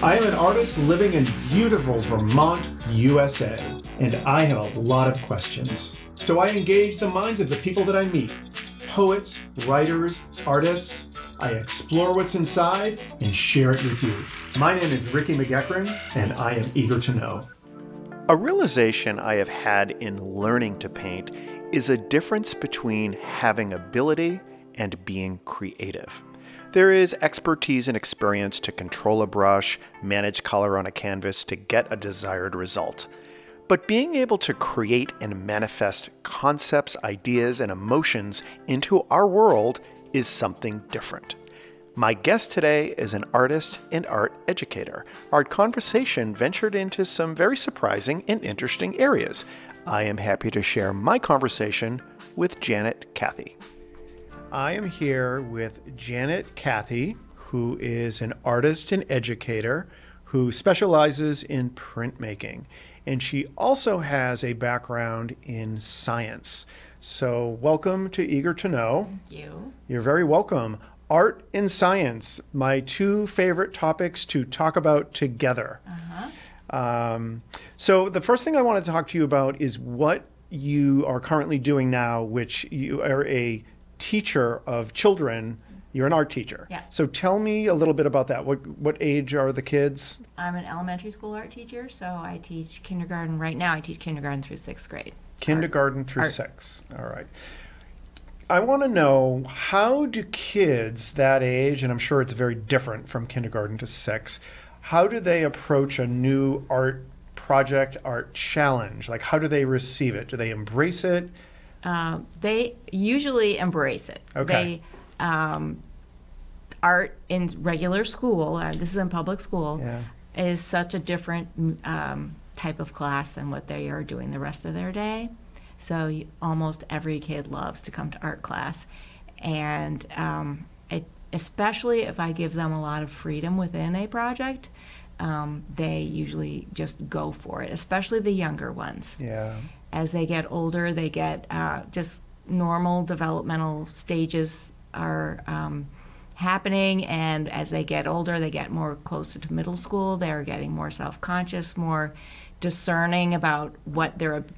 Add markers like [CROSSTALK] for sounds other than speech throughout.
I am an artist living in beautiful Vermont, USA, and I have a lot of questions. So I engage the minds of the people that I meet poets, writers, artists. I explore what's inside and share it with you. My name is Ricky McGeckran, and I am eager to know. A realization I have had in learning to paint is a difference between having ability and being creative. There is expertise and experience to control a brush, manage color on a canvas to get a desired result. But being able to create and manifest concepts, ideas, and emotions into our world is something different. My guest today is an artist and art educator. Our conversation ventured into some very surprising and interesting areas. I am happy to share my conversation with Janet Cathey. I am here with Janet Cathey, who is an artist and educator who specializes in printmaking. And she also has a background in science. So, welcome to Eager to Know. Thank you. You're very welcome. Art and science, my two favorite topics to talk about together. Uh Um, so, the first thing I want to talk to you about is what you are currently doing now, which you are a teacher of children. You're an art teacher. Yeah. So, tell me a little bit about that. What what age are the kids? I'm an elementary school art teacher, so I teach kindergarten. Right now, I teach kindergarten through sixth grade. Kindergarten through Art. six. All right. I want to know how do kids that age, and I'm sure it's very different from kindergarten to six, how do they approach a new art project, art challenge? Like, how do they receive it? Do they embrace it? Uh, they usually embrace it. Okay. They, um, art in regular school, uh, this is in public school, Yeah. is such a different um, type of class than what they are doing the rest of their day. So you, almost every kid loves to come to art class, and um, it, especially if I give them a lot of freedom within a project, um, they usually just go for it. Especially the younger ones Yeah. As they get older, they get uh, just normal developmental stages are um, happening, and as they get older, they get more closer to middle school. They're getting more self conscious, more discerning about what their ab-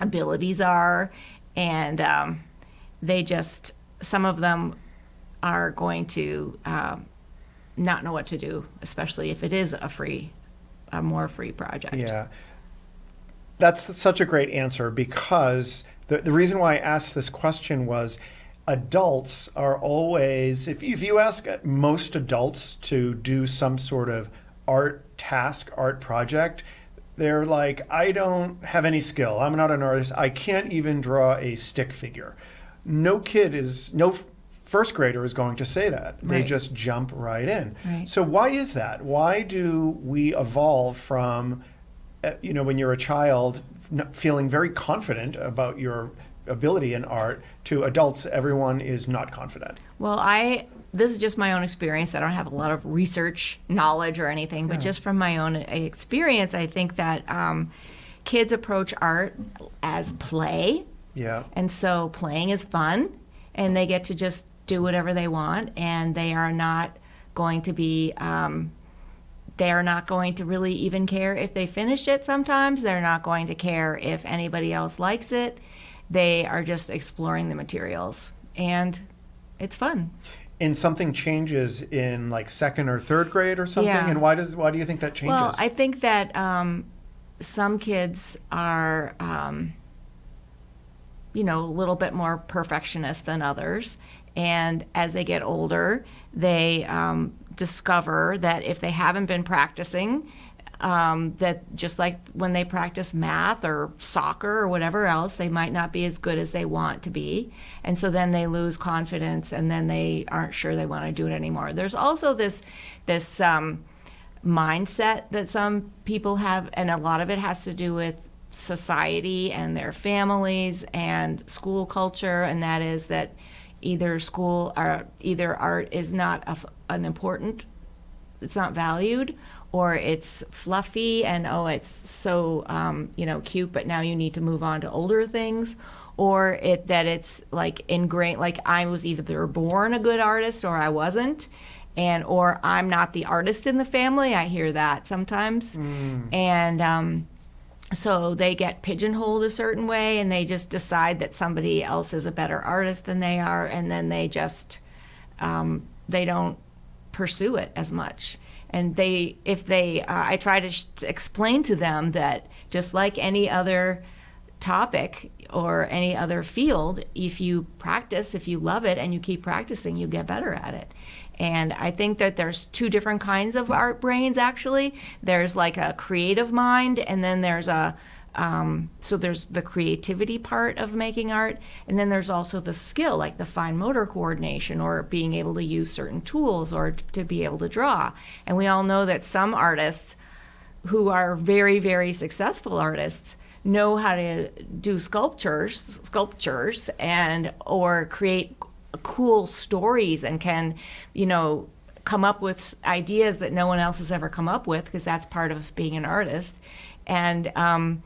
abilities are, and um, they just, some of them are going to um, not know what to do, especially if it is a free, a more free project. Yeah. That's such a great answer because the, the reason why I asked this question was adults are always, if you, if you ask most adults to do some sort of art task, art project, they're like, I don't have any skill. I'm not an artist. I can't even draw a stick figure. No kid is, no first grader is going to say that. They Right. just jump right in. Right. So, why is that? Why do we evolve from you know, when you're a child, feeling very confident about your ability in art, to adults, everyone is not confident. Well, I this is just my own experience. I don't have a lot of research knowledge or anything, but just from my own experience, I think that um, kids approach art as play, Yeah. and so playing is fun, and they get to just do whatever they want, and they are not going to be. Um, they're not going to really even care if they finish it sometimes. They're not going to care if anybody else likes it. They are just exploring the materials. And it's fun. And something changes in like second or third grade or something. Yeah. And why does why do you think that changes? Well, I think that um, some kids are, um, you know, a little bit more perfectionist than others. And as they get older, they um, discover that if they haven't been practicing, um, that just like when they practice math or soccer or whatever else, they might not be as good as they want to be. And so then they lose confidence and then they aren't sure they want to do it anymore. There's also this, this, um, mindset that some people have, and a lot of it has to do with society and their families and school culture, and that is that either school or either art is not a an important, it's not valued, or it's fluffy and oh, it's so um, you know cute, but now you need to move on to older things. Or it that it's like ingrained, like I was either born a good artist or I wasn't, and or I'm not the artist in the family. I hear that sometimes, and um, so they get pigeonholed a certain way, and they just decide that somebody else is a better artist than they are, and then they just um, they don't pursue it as much. And they, if they, uh, I try to sh- explain to them that just like any other topic or any other field, if you practice, if you love it and you keep practicing, you get better at it. And I think that there's two different kinds of art brains actually. There's like a creative mind, and then there's a um, so there's the creativity part of making art, and then there's also the skill, like the fine motor coordination or being able to use certain tools or to be able to draw. And we all know that some artists who are very, very successful artists know how to do sculptures, sculptures, and or create cool stories and can, you know, come up with ideas that no one else has ever come up with because that's part of being an artist. And um,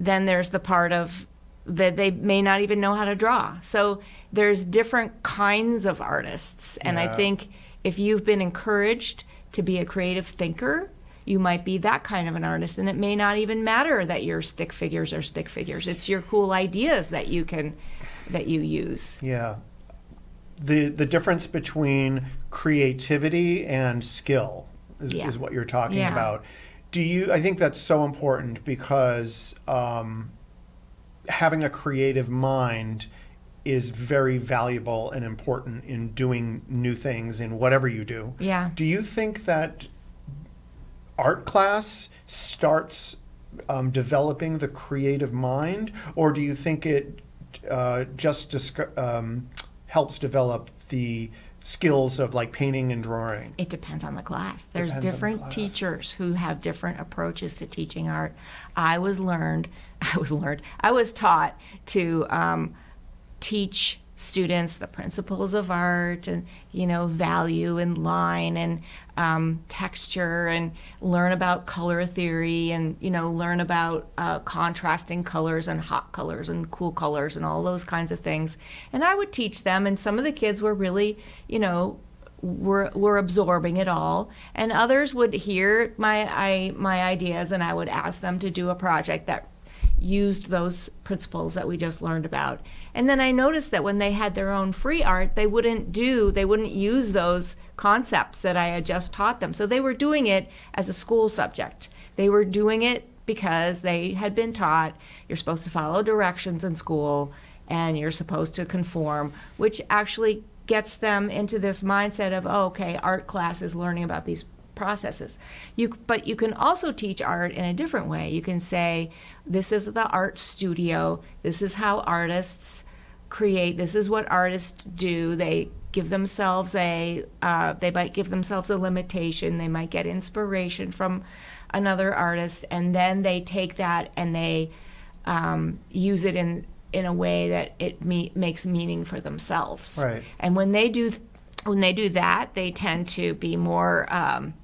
then there's the part of that they may not even know how to draw. So there's different kinds of artists. And I think if you've been encouraged to be a creative thinker, you might be that kind of an artist. And it may not even matter that your stick figures are stick figures. It's your cool ideas that you can that you use. Yeah. The the difference between creativity and skill is, Yeah. is what you're talking Yeah. about. Do you I think that's so important because um, having a creative mind is very valuable and important in doing new things in whatever you do. Yeah. Do you think that art class starts um, developing the creative mind, or do you think it uh, just disc- um, helps develop the skills of like painting and drawing? It depends on the class. There's Depends on the different class. teachers who have different approaches to teaching art. I was learned, [LAUGHS] I was learned, I was taught to um, teach students the principles of art and you know value and line and um, texture and learn about color theory and you know learn about uh, contrasting colors and hot colors and cool colors and all those kinds of things. And i would teach them and some of the kids were really you know were were absorbing it all. And others would hear my I, my ideas and i would ask them to do a project that used those principles that we just learned about. And then I noticed that when they had their own free art, they wouldn't do, they wouldn't use those concepts that I had just taught them. So they were doing it as a school subject. They were doing it because they had been taught you're supposed to follow directions in school and you're supposed to conform, which actually gets them into this mindset of, oh, okay, art class is learning about these processes. You, but you can also teach art in a different way. You can say, this is the art studio. This is how artists create. This is what artists do. They give themselves a, uh, they might give themselves a limitation. They might get inspiration from another artist, and then they take that and they um, use it in in a way that it me- makes meaning for themselves. Right. And when they do when they do that, they tend to be more um,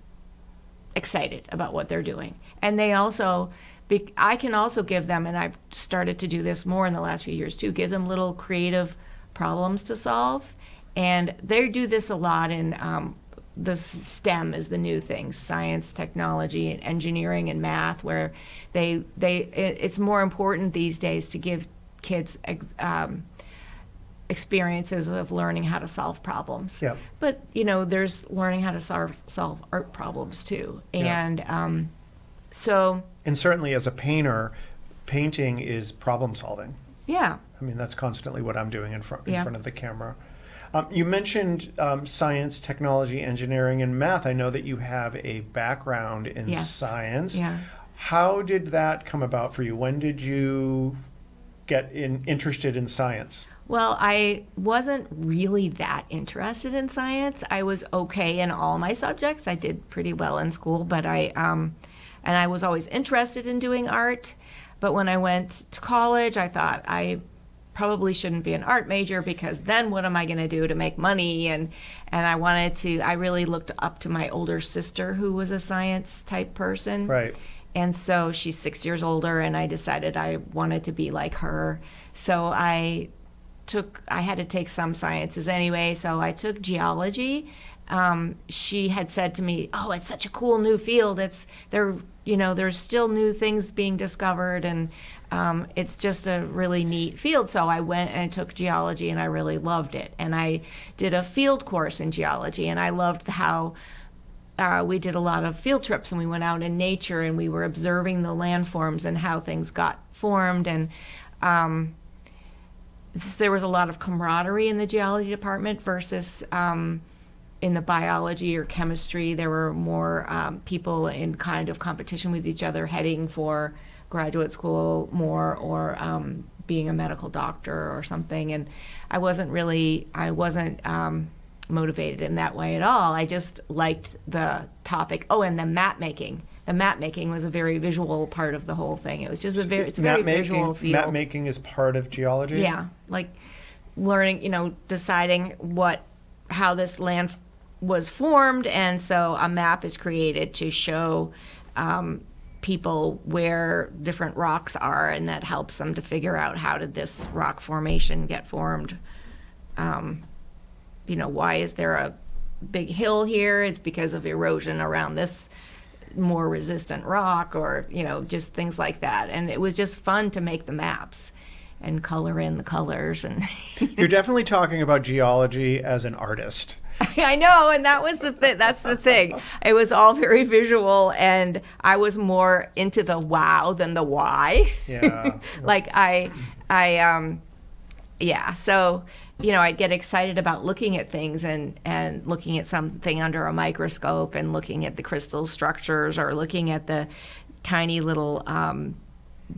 excited about what they're doing. And they also, be, I can also give them, and I've started to do this more in the last few years too, give them little creative problems to solve. And they do this a lot in um, the STEM is the new thing: science, technology, and engineering, and math. Where they they it, it's more important these days to give kids um, experiences of learning how to solve problems. Yep. But you know, there's learning how to solve solve art problems too, Yeah. and um, so And certainly as a painter, painting is problem solving. yeah, I mean, that's constantly what I'm doing in front in Yeah. front of the camera. Um, you mentioned um, science, technology, engineering, and math. I know that you have a background in Yes. science. Yeah. How did that come about for you? When did you get in, interested in science? Well, I wasn't really that interested in science. I was okay in all my subjects. I did pretty well in school, but I um, and I was always interested in doing art. But when I went to college, I thought I probably shouldn't be an art major because then what am I going to do to make money? And and I wanted to. I really looked up to my older sister, who was a science type person. Right. And so she's six years older, and I decided I wanted to be like her. So I took, I had to take some sciences anyway. So I took geology um, she had said to me, "Oh, it's such a cool new field. It's there, you know, there's still new things being discovered, and um, it's just a really neat field." So I went and took geology, and I really loved it. And I did a field course in geology, and I loved how. Uh, we did a lot of field trips and we went out in nature and we were observing the landforms and how things got formed and um, there was a lot of camaraderie in the geology department versus um, in the biology or chemistry. There were more um, people in kind of competition with each other, heading for graduate school more or um, being a medical doctor or something. And I wasn't really, I wasn't um, motivated in that way at all. I just liked the topic. Oh, and the map making the map making was a very visual part of the whole thing. It was just a very it's a very map visual making, field. Map making is part of geology. Yeah, like learning, you know, deciding what how this land f- was formed, and so a map is created to show um, people where different rocks are, and that helps them to figure out how did this rock formation get formed. Um, you know, why is there a big hill here? It's because of erosion around this more resistant rock or you know just things like that and it was just fun to make the maps and color in the colors and [LAUGHS] You're definitely talking about geology as an artist. [LAUGHS] I know and that was the th- that's the thing it was all very visual and I was more into the wow than the why Yeah. [LAUGHS] like I I um yeah so you know I'd get excited about looking at things and and looking at something under a microscope and looking at the crystal structures or looking at the tiny little um,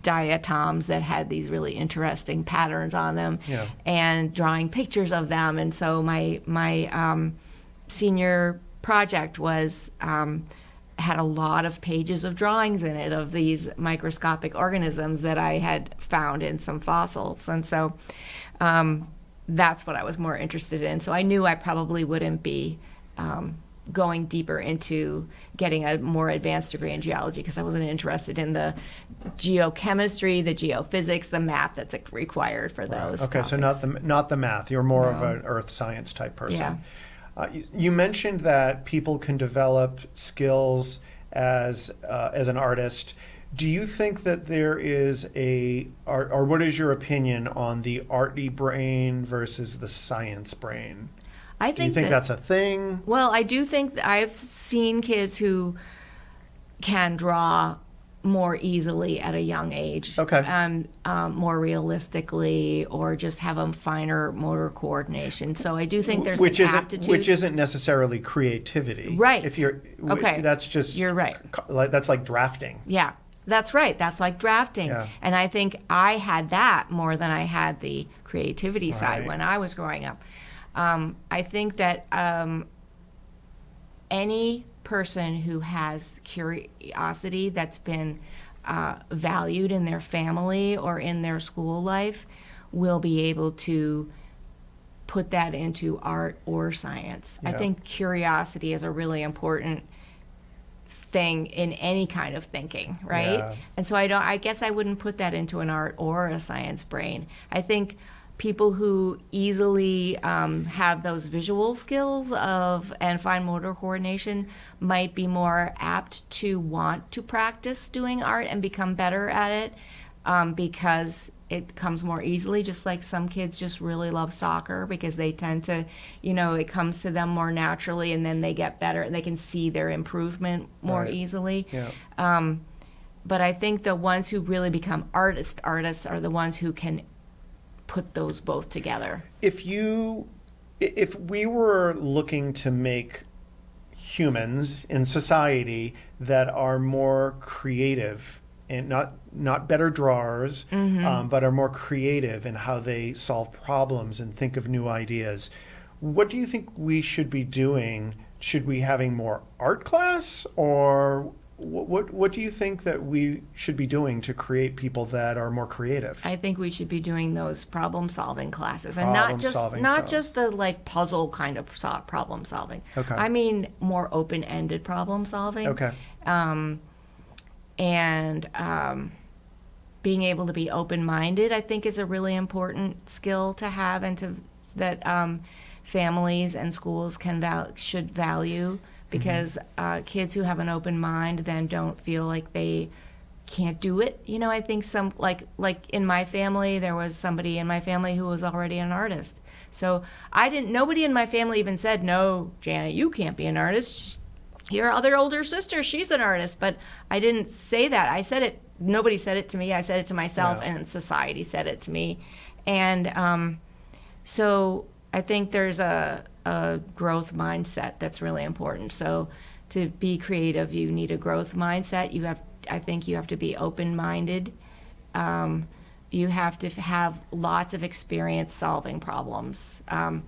diatoms that had these really interesting patterns on them Yeah. and drawing pictures of them and so my my um, senior project was um, had a lot of pages of drawings in it of these microscopic organisms that I had found in some fossils. And so um, that's what I was more interested in. So I knew I probably wouldn't be um, going deeper into getting a more advanced degree in geology because I wasn't interested in the geochemistry, the geophysics, the math that's required for those. Okay, so not the not the math. You're more of an earth science type person. Yeah. Uh, you, you mentioned that people can develop skills as uh, as an artist. Do you think that there is a, or, or what is your opinion on the arty brain versus the science brain? I Do you think that- that's a thing? Well, I do think that I've seen kids who can draw more easily at a young age. Okay. Um, um, more realistically, or just have a finer motor coordination. So I do think there's which an isn't aptitude. which isn't necessarily creativity, Right. If you're Okay. that's just You're right. Like that's like drafting. Yeah, that's right. That's like drafting. Yeah. And I think I had that more than I had the creativity side when I was growing up. Um, I think that um, any person who has curiosity that's been uh, valued in their family or in their school life will be able to put that into art or science. I think curiosity is a really important thing in any kind of thinking, right? Yeah. And so I don't I guess I wouldn't put that into an art or a science brain. I think people who easily um, have those visual skills of and fine motor coordination might be more apt to want to practice doing art and become better at it um, because it comes more easily just like some kids just really love soccer because they tend to you know it comes to them more naturally and then they get better and they can see their improvement more Right. easily Yeah. um, but I think the ones who really become artist artists are the ones who can put those both together. if you if we were looking to make humans in society that are more creative and not not better drawers um, but are more creative in how they solve problems and think of new ideas what do you think we should be doing should we having more art class or what, what what do you think that we should be doing to create people that are more creative I think we should be doing those problem solving classes and not just not just the like puzzle kind of problem solving. Okay. I mean more open ended problem solving. okay um, and um, being able to be open-minded i think is a really important skill to have and to that um, families and schools can val- should value because uh, kids who have an open mind then don't feel like they can't do it. You know, I think some like like in my family there was somebody in my family who was already an artist. So I didn't nobody in my family even said, "No, Janet, you can't be an artist." Your other older sister, she's an artist, but I didn't say that. I said it nobody said it to me. I said it to myself Yeah. and society said it to me. And um, so I think there's a, a growth mindset that's really important. So to be creative, you need a growth mindset. You have, I think, you have to be open-minded. Um, you have to have lots of experience solving problems, um,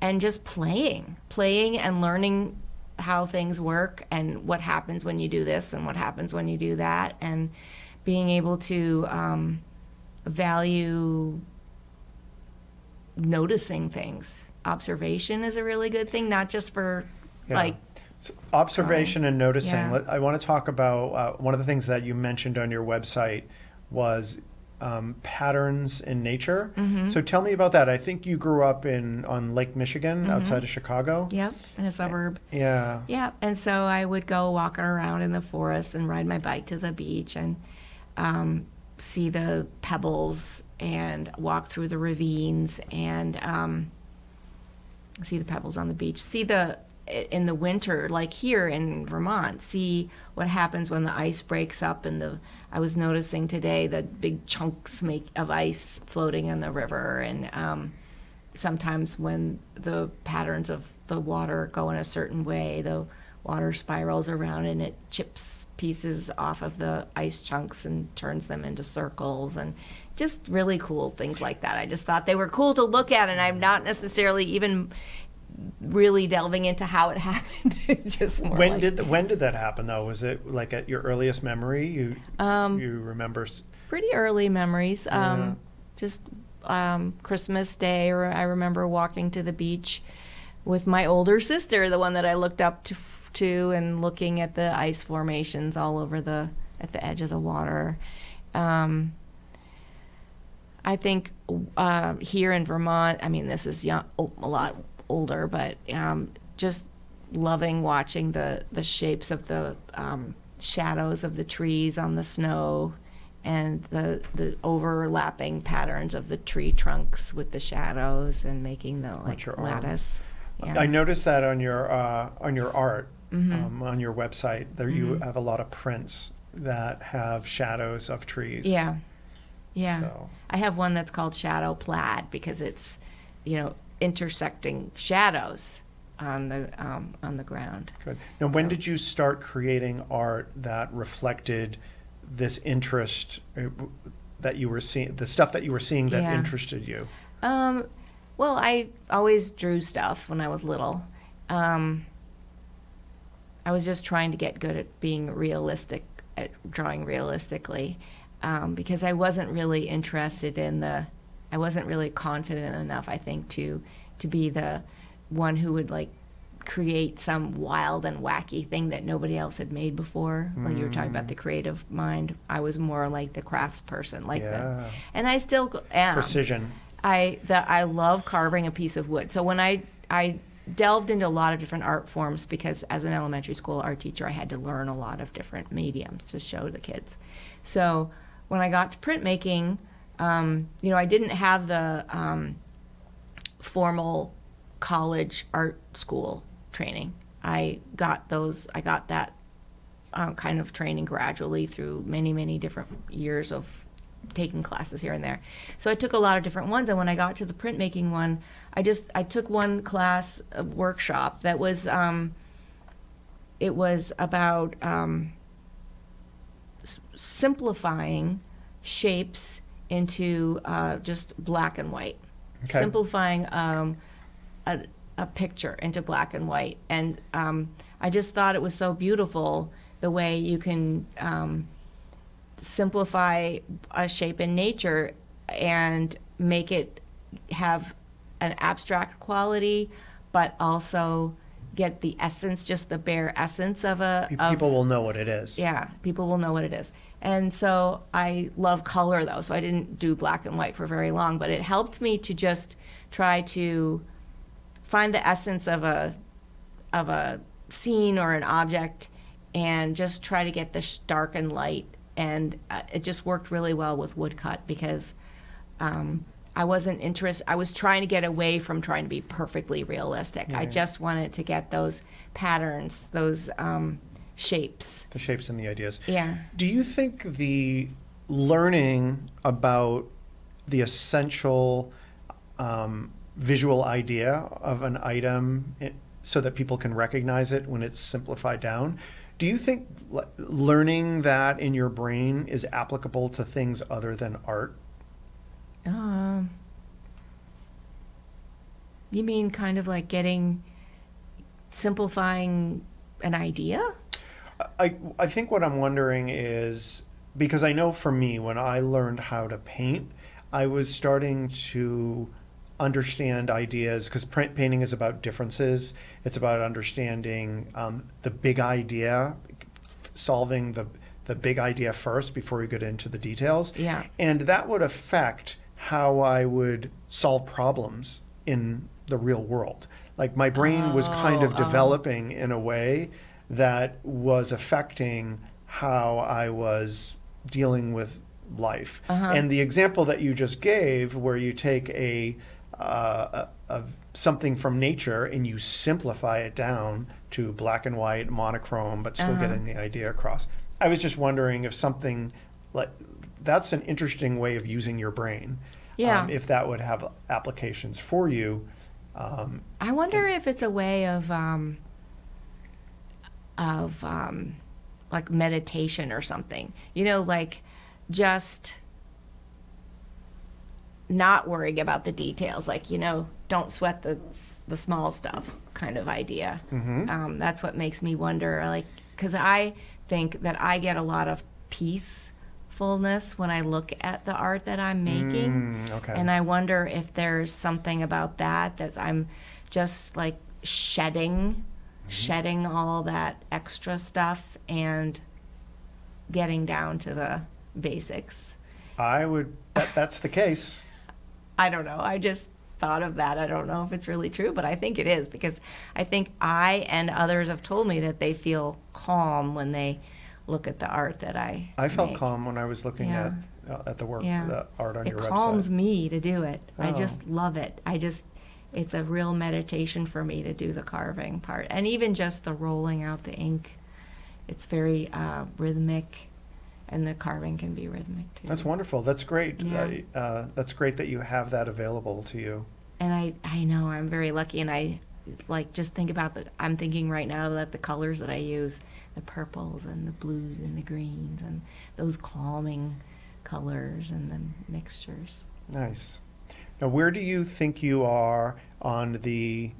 and just playing, playing and learning how things work and what happens when you do this and what happens when you do that, and being able to um, value noticing things. Observation is a really good thing, not just for Yeah. like So observation and noticing. yeah. I want to talk about uh, one of the things that you mentioned on your website was um, patterns in nature. Mm-hmm. So tell me about that. I think you grew up in on Lake Michigan Mm-hmm. outside of Chicago. yep in a suburb. Yeah. Yeah, and so I would go walking around in the forest and ride my bike to the beach and um, see the pebbles and walk through the ravines and um, see the pebbles on the beach. See the in the winter, like here in Vermont, see what happens when the ice breaks up and the. I was noticing today the big chunks make of ice floating in the river and. Um, sometimes when the patterns of the water go in a certain way, the water spirals around and it chips pieces off of the ice chunks and turns them into circles and just really cool things like that. I just thought they were cool to look at, and I'm not necessarily even really delving into how it [LAUGHS] happened. It's just more When like- did when did that happen though? Was it like at your earliest memory? You Um, you remember? pretty early memories. Um, Yeah. Just um, Christmas Day, or I remember walking to the beach with my older sister, the one that I looked up to, to and looking at the ice formations all over the at the edge of the water. Um, I think uh, here in Vermont, I mean, this is young, oh, a lot older, but um, just loving watching the, the shapes of the um, shadows of the trees on the snow and the, the overlapping patterns of the tree trunks with the shadows and making the like lattice. Yeah. I noticed that on your uh, on your art Mm-hmm. um, on your website. There you have a lot of prints that have shadows of trees. Yeah. Yeah. So. I have one that's called Shadow Plaid because it's, you know, intersecting shadows on the um, on the ground. Good. Now, when did you start creating art that reflected this interest uh, that you were seeing, the stuff that you were seeing that Yeah. interested you? Um, well, I always drew stuff when I was little. Um, I was just trying to get good at being realistic, at drawing realistically, um, because I wasn't really interested in the, I wasn't really confident enough, I think, to to be the one who would like create some wild and wacky thing that nobody else had made before. Like you were talking about the mm. creative mind, I was more like the crafts person, like Yeah. the, and I still am. Precision. I that I love carving a piece of wood. So when I I delved into a lot of different art forms because as an elementary school art teacher, I had to learn a lot of different mediums to show the kids. So when I got to printmaking, um, you know, I didn't have the um, formal college art school training. I got those. I got that um, kind of training gradually through many, many different years of taking classes here and there. So I took a lot of different ones, and when I got to the printmaking one, I just I took one class workshop that was um, it was about um, s- simplifying shapes into uh, just black and white, Okay. simplifying um, a, a picture into black and white. And um, I just thought it was so beautiful the way you can um, simplify a shape in nature and make it have an abstract quality, but also get the essence, just the bare essence of a. Pe- of- People will know what it is. yeah, people will know what it is. And so I love color though, so I didn't do black and white for very long, but it helped me to just try to find the essence of a of a scene or an object and just try to get the dark and light and uh, it just worked really well with woodcut because um, I wasn't interested. I was trying to get away from trying to be perfectly realistic. I just wanted to get those patterns, those um, shapes. The shapes and the ideas. Yeah. Do you think the learning about the essential um, visual idea of an item i- so that people can recognize it when it's simplified down, do you think le- learning that in your brain is applicable to things other than art? Um, you mean kind of like getting simplifying an idea? I, I think what I'm wondering is because I know for me, when I learned how to paint, I was starting to understand ideas because print painting is about differences. It's about understanding um, the big idea, solving the the big idea first before you get into the details. Yeah. And that would affect how I would solve problems in the real world. Like my brain was kind of Oh, oh. developing in a way that was affecting how I was dealing with life. Uh-huh. And the example that you just gave, where you take a, uh, a, a something from nature and you simplify it down to black and white, monochrome, but still Uh-huh. getting the idea across. I was just wondering if something like that's an interesting way of using your brain. Yeah. Um, if that would have applications for you. Um, I wonder if it's a way of um, of um, like meditation or something. You know, like just not worrying about the details. Like you know, don't sweat the the small stuff kind of idea. Um, that's what makes me wonder. Like, because I think that I get a lot of peacefulness when I look at the art that I'm making. Mm, okay. And I wonder if there's something about that that I'm just like shedding, shedding all that extra stuff and getting down to the basics. I would. That, that's the case. I don't know. I just thought of that. I don't know if it's really true, but I think it is because I think I and others have told me that they feel calm when they look at the art that I I felt make. calm when I was looking Yeah. at uh, at the work, Yeah. the art on it your website. It calms me to do it. I Oh. just love it. I just it's a real meditation for me to do the carving part and even just the rolling out the ink. It's very uh, rhythmic, and the carving can be rhythmic too. That's wonderful. That's great. Yeah. Uh, uh, that's great that you have that available to you. and I I know I'm very lucky, and I like just think about the. I'm thinking right now that the colors that I use, the purples and the blues and the greens and those calming colors and the mixtures. Nice. Now, where do you think you are on the,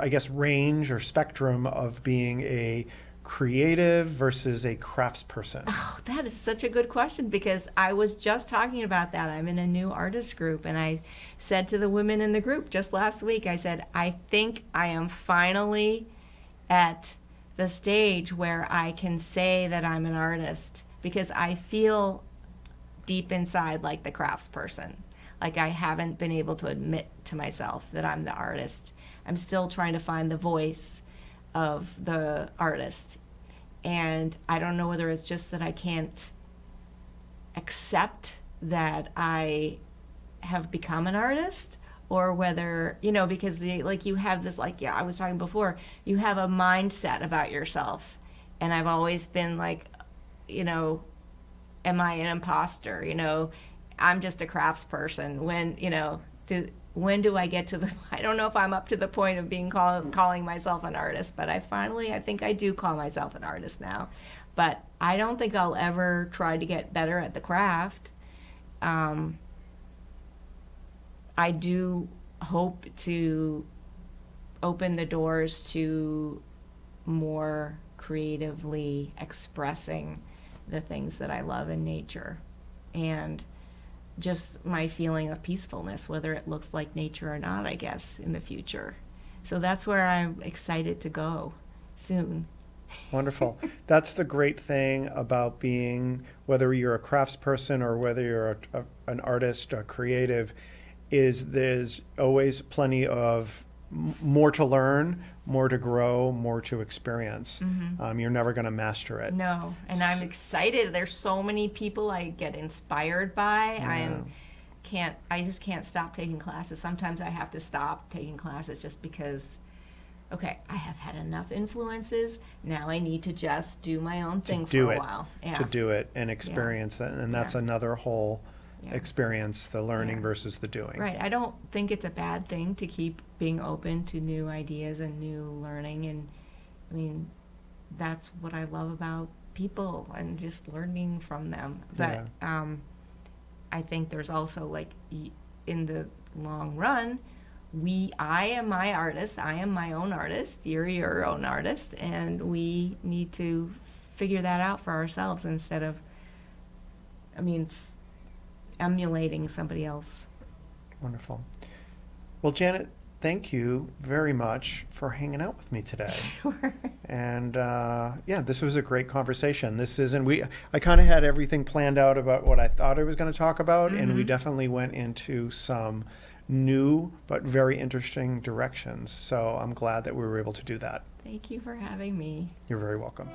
I guess, range or spectrum of being a creative versus a craftsperson? Oh, that is such a good question because I was just talking about that. I'm in a new artist group, and I said to the women in the group just last week, I said, I think I am finally at the stage where I can say that I'm an artist because I feel deep inside like the craftsperson. Like I haven't been able to admit to myself that I'm the artist. I'm still trying to find the voice of the artist. And I don't know whether it's just that I can't accept that I have become an artist or whether, you know, because the like you have this like yeah, I was talking before, you have a mindset about yourself. And I've always been like you know, am I an imposter? You know, I'm just a craftsperson. When you know, do, when do I get to the? [LAUGHS] I don't know if I'm up to the point of being call, calling myself an artist, but I finally, I think I do call myself an artist now. But I don't think I'll ever try to get better at the craft. Um, I do hope to open the doors to more creatively expressing the things that I love in nature and just my feeling of peacefulness, whether it looks like nature or not, I guess, in the future. So that's where I'm excited to go soon. Wonderful. [LAUGHS] That's the great thing about being, whether you're a craftsperson or whether you're a, a, an artist, a creative, is there's always plenty of more to learn, more to grow, more to experience. Um, you're never going to master it. No, and I'm excited. There's so many people I get inspired by. I'm can't I just can't stop taking classes. Sometimes I have to stop taking classes just because okay, I have had enough influences. Now I need to just do my own thing for do a it while. Yeah. to do it and experience that and that's Yeah. another whole Yeah. experience the learning Yeah. versus the doing Right. I don't think it's a bad thing to keep being open to new ideas and new learning. And I mean, that's what I love about people and just learning from them. But um, I think there's also like in the long run, we I am my artist. I am my own artist. You're your own artist, and we need to figure that out for ourselves instead of, I mean, f- emulating somebody else. wonderful well janet thank you very much for hanging out with me today [LAUGHS] Sure. and uh, yeah this was a great conversation this isn't we i kind of had everything planned out about what i thought i was going to talk about and we definitely went into some new but very interesting directions so i'm glad that we were able to do that Thank you for having me. You're very welcome.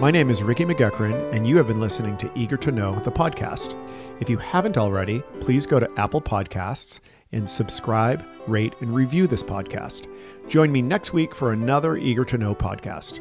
My name is Ricky McGuckran, and you have been listening to Eager to Know, the podcast. If you haven't already, please go to Apple Podcasts and subscribe, rate, and review this podcast. Join me next week for another Eager to Know podcast.